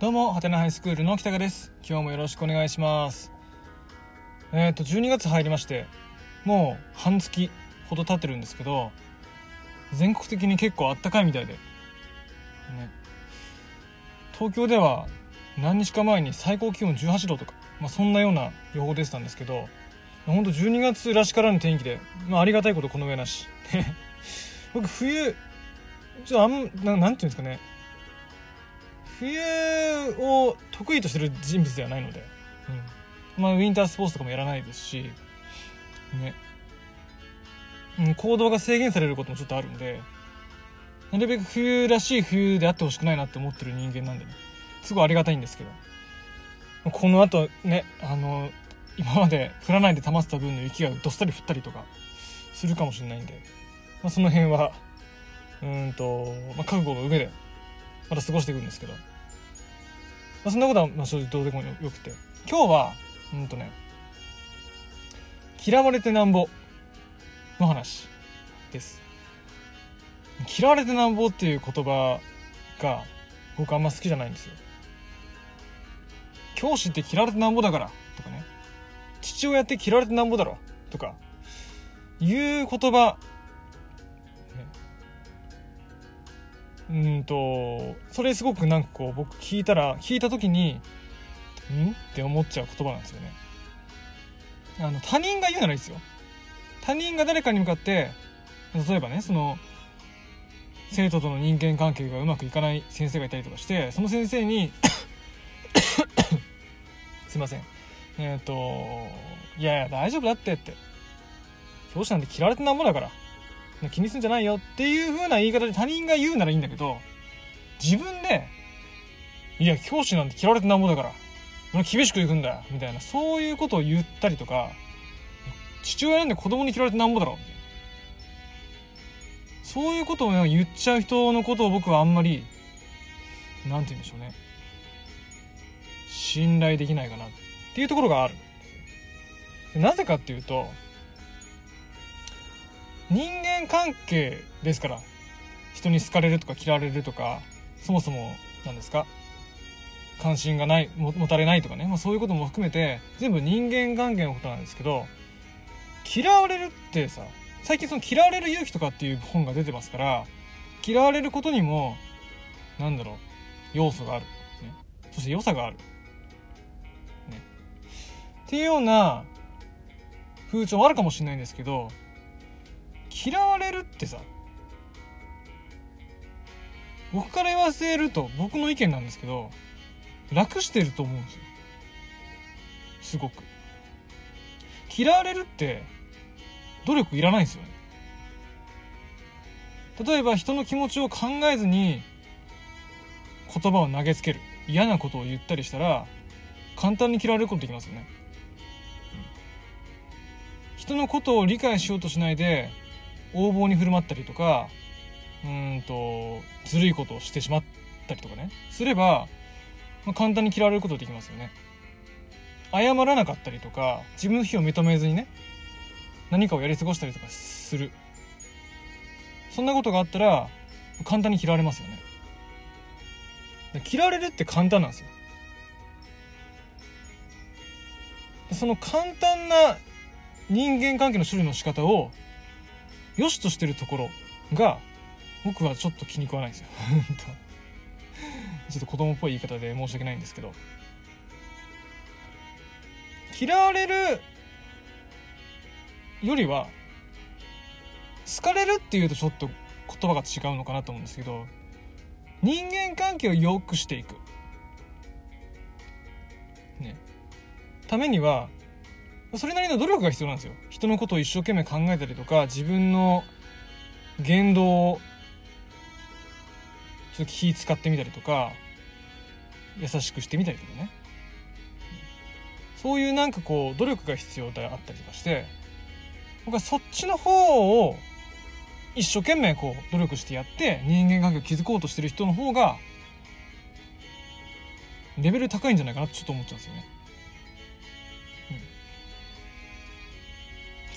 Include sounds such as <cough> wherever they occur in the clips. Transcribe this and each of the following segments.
どうも、はてなハイスクールの北川です。今日もよろしくお願いします。えっ、ー、と、12月入りまして、もう半月ほど経ってるんですけど、全国的に結構あったかいみたいで。ね。東京では何日か前に最高気温18度とか、まあ、そんなような予報出てたんですけど、ほんと12月らしからぬ天気で、まあ、ありがたいことこの上なし。<laughs> 僕、冬、ちょっとあんな、なんていうんですかね、冬を得意としてる人物ではないので、うん、まあウィンタースポーツとかもやらないですしね、うん、行動が制限されることもちょっとあるんでなるべく冬らしい冬であってほしくないなって思ってる人間なんでね。すごいありがたいんですけど。この後ねあの今まで降らないで溜まってた分の雪がどっさり降ったりとかするかもしれないんで、まあ、その辺はうんと、まあ、覚悟の上でまた過ごしていくんですけど。まあ、そんなことはまあ正直どうでもよくて。今日はうんとね嫌われてなんぼの話です。嫌われてなんぼっていう言葉が僕あんま好きじゃないんですよ。教師って嫌われてなんぼだからとかね。父親って嫌われてなんぼだろとか。いう言葉うんとそれすごくなんかこう僕聞いたら聞いた時にん？って思っちゃう言葉なんですよね。あの他人が言うならいいですよ。他人が誰かに向かって例えばねその生徒との人間関係がうまくいかない先生がいたりとかしてその先生に <coughs> すいません。えっ、ー、といやいや大丈夫だってって。教師なんて嫌われてなんぼだから。気にすんじゃないよっていう風な言い方で他人が言うならいいんだけど、自分で、いや、教師なんて嫌われてなんぼだから、俺厳しく行くんだよ、みたいな、そういうことを言ったりとか、父親なんで子供に嫌われてなんぼだろ、みたいな。そういうことを言っちゃう人のことを僕はあんまり、なんて言うんでしょうね。信頼できないかなっていうところがある。なぜかっていうと、人間関係ですから人に好かれるとか嫌われるとかそもそも何ですか関心がない持たれないとかね、まあ、そういうことも含めて全部人間関係のことなんですけど嫌われるってさ最近その嫌われる勇気とかっていう本が出てますから嫌われることにもなんだろう要素がある、ね、そして良さがある、ね、っていうような風潮もあるかもしれないんですけど嫌われるってさ。僕から言わせると僕の意見なんですけど楽してると思うんですよ。すごく。嫌われるって努力いらないんですよね。例えば人の気持ちを考えずに言葉を投げつける。嫌なことを言ったりしたら簡単に嫌われることできますよね、人のことを理解しようとしないで横暴に振る舞ったりとかうんとずるいことをしてしまったりとかね。すれば、まあ、簡単に嫌われることできますよね。謝らなかったりとか自分の非を認めずにね何かをやり過ごしたりとかする。そんなことがあったら簡単に嫌われますよね。嫌われるって簡単なんですよ。その簡単な人間関係の処理の仕方を良しとしてるところが僕はちょっと気に食わないんですよ。<laughs> ちょっと子供っぽい言い方で申し訳ないんですけど。嫌われるよりは好かれるっていうとちょっと言葉が違うのかなと思うんですけど人間関係を良くしていく。ね。ためにはそれなりの努力が必要なんですよ人のことを一生懸命考えたりとか自分の言動をちょっと気使ってみたりとか優しくしてみたりとかねそういうなんかこう努力が必要であったりとかして僕はそっちの方を一生懸命こう努力してやって人間関係を築こうとしてる人の方がレベル高いんじゃないかなってちょっと思っちゃうんですよね。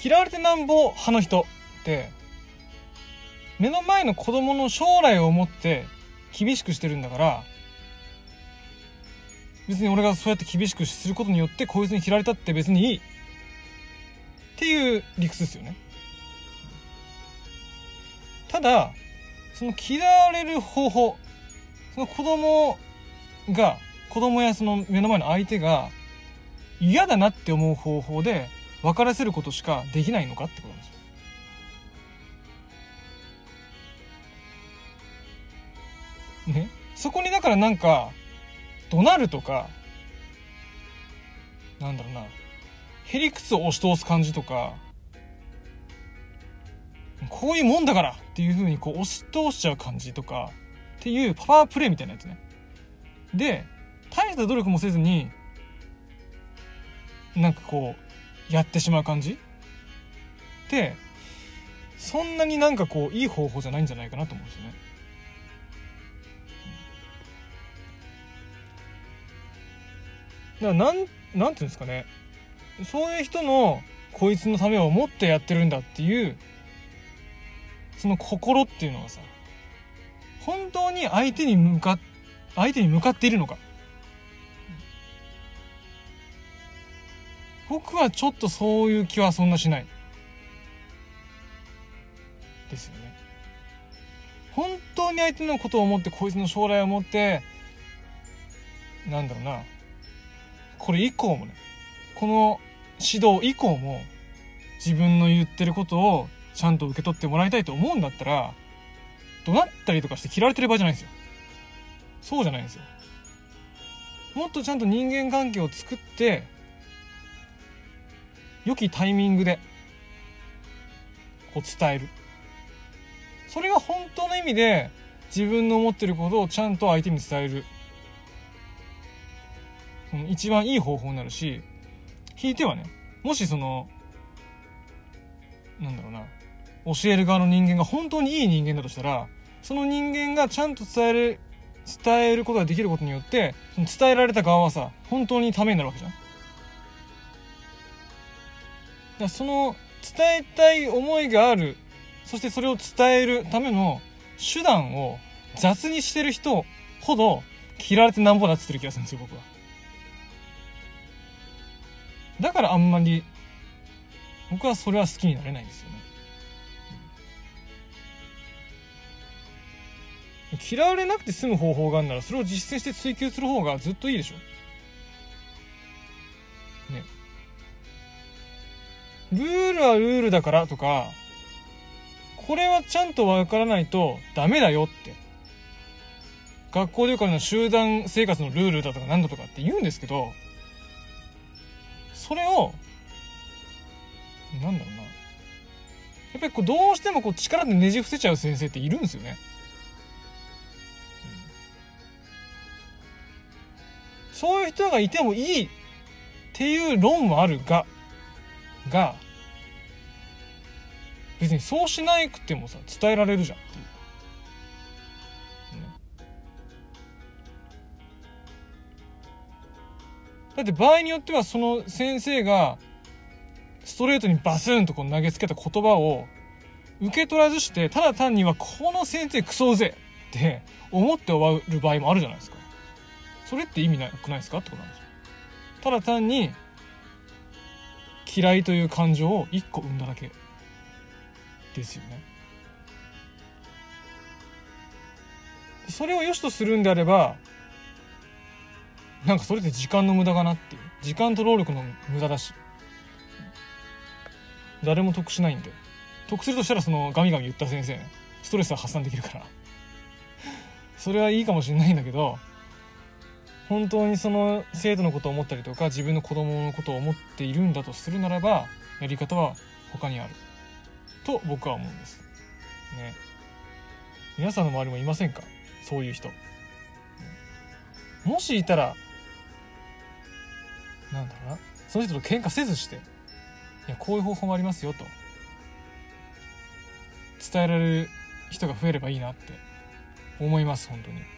嫌われてなんぼ派の人って目の前の子供の将来を思って厳しくしてるんだから別に俺がそうやって厳しくすることによってこいつに嫌われたって別にいい。っていう理屈ですよね。ただその嫌われる方法その子供が子供やその目の前の相手が嫌だなって思う方法で分からせることしかできないのかってことなんですよ。ね？そこにだからなんか怒鳴るとかなんだろうなへりくつを押し通す感じとかこういうもんだからっていうふうにこう押し通しちゃう感じとかっていうパワープレイみたいなやつねで大した努力もせずになんかこうやってしまう感じ？でそんなになんかこういい方法じゃないんじゃないかなと思うんですよね。だからなんなんていうんですかね。そういう人のこいつのためを思ってやってるんだっていうその心っていうのがさ本当に相手に向か相手に向かっているのか？僕はちょっとそういう気はそんなしない。ですよね。本当に相手のことを思ってこいつの将来を思ってなんだろうな。これ以降もね。この指導以降も自分の言ってることをちゃんと受け取ってもらいたいと思うんだったら怒鳴ったりとかして嫌われてる場合じゃないんですよ。そうじゃないんですよ。もっとちゃんと人間関係を作って良きタイミングでこう伝えるそれが本当の意味で自分の思ってることをちゃんと相手に伝える一番いい方法になるし引いてはねもしそのなんだろうな教える側の人間が本当にいい人間だとしたらその人間がちゃんと伝える伝えることができることによってその伝えられた側はさ本当にためになるわけじゃん。らその伝えたい思いがあるそしてそれを伝えるための手段を雑にしてる人ほど嫌われてなんぼだっつってる気がするんですよ僕は。だからあんまり僕はそれは好きになれないんですよね。嫌われなくて済む方法があるならそれを実践して追求する方がずっといいでしょ。ルールはルールだからとかこれはちゃんとわからないとダメだよって学校でよくあるの集団生活のルールだとか何だとかって言うんですけどそれをなんだろうなやっぱりこうどうしてもこう力でねじ伏せちゃう先生っているんですよね。そういう人がいてもいいっていう論もあるが、が、別にそうしなくてもさ、伝えられるじゃんっていう。だって場合によってはその先生がストレートにバスンとこう投げつけた言葉を受け取らずしてただ単にはこの先生クソうぜって思って終わる場合もあるじゃないですか。それって意味なくないですかってことなんですよ。ただ単に嫌いという感情を一個生んだだけですよね。それを良しとするんであればなんかそれって時間の無駄かなっていう。時間と労力の無駄だし。誰も得しないんで。得するとしたらそのガミガミ言った先生ストレスは発散できるから。それはいいかもしれないんだけど本当にその生徒のことを思ったりとか自分の子供のことを思っているんだとするならばやり方は他にある。と僕は思うんです。ね。皆さんの周りもいませんか？そういう人。もしいたらなんだろうな。その人と喧嘩せずしていやこういう方法もありますよと。伝えられる人が増えればいいなって思います本当に。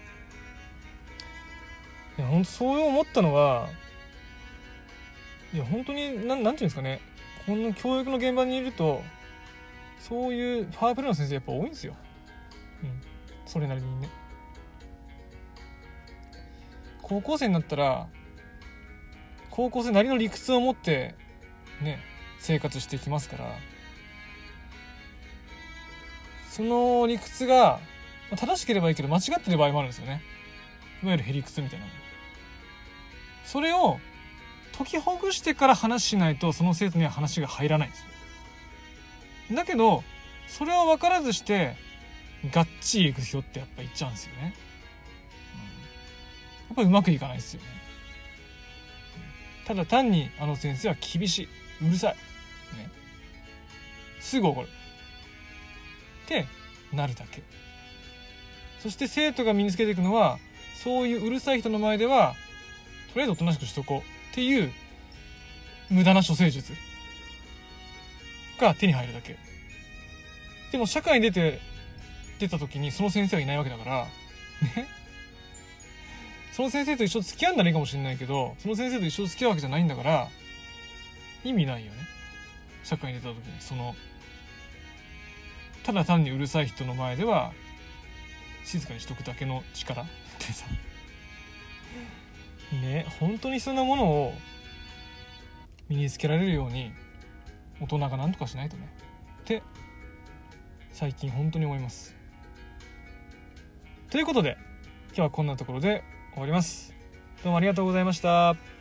いや本当そう思ったのはいや本当になんなんていうんですかね。この教育の現場にいるとそういうパワープレーの先生やっぱ多いんですよ。うん。それなりにね。高校生になったら高校生なりの理屈を持ってね生活していきますから。その理屈が正しければいいけど間違ってる場合もあるんですよね。いわゆるへりくつみたいなそれを解きほぐしてから話しないとその生徒には話が入らないんですよ。だけどそれを分からずしてがっちりいく人ってやっぱ言っちゃうんですよね、うん、やっぱりうまくいかないですよね。ただ単にあの先生は厳しい。うるさい。ね。すぐ怒る。ってなるだけ。そして生徒が身につけていくのはそういううるさい人の前ではとりあえずおとなしくしとこうっていう無駄な処世術が手に入るだけ。でも社会に出て出た時にその先生はいないわけだから。ね。その先生と一緒付き合うんならいいかもしれないけどその先生と一緒付き合うわけじゃないんだから意味ないよね。社会に出た時に。そのただ単にうるさい人の前では静かにしとくだけの力ってさ。ね本当にそんなものを身につけられるように大人が何とかしないとね。って最近本当に思います。ということで今日はこんなところで終わります。どうもありがとうございました。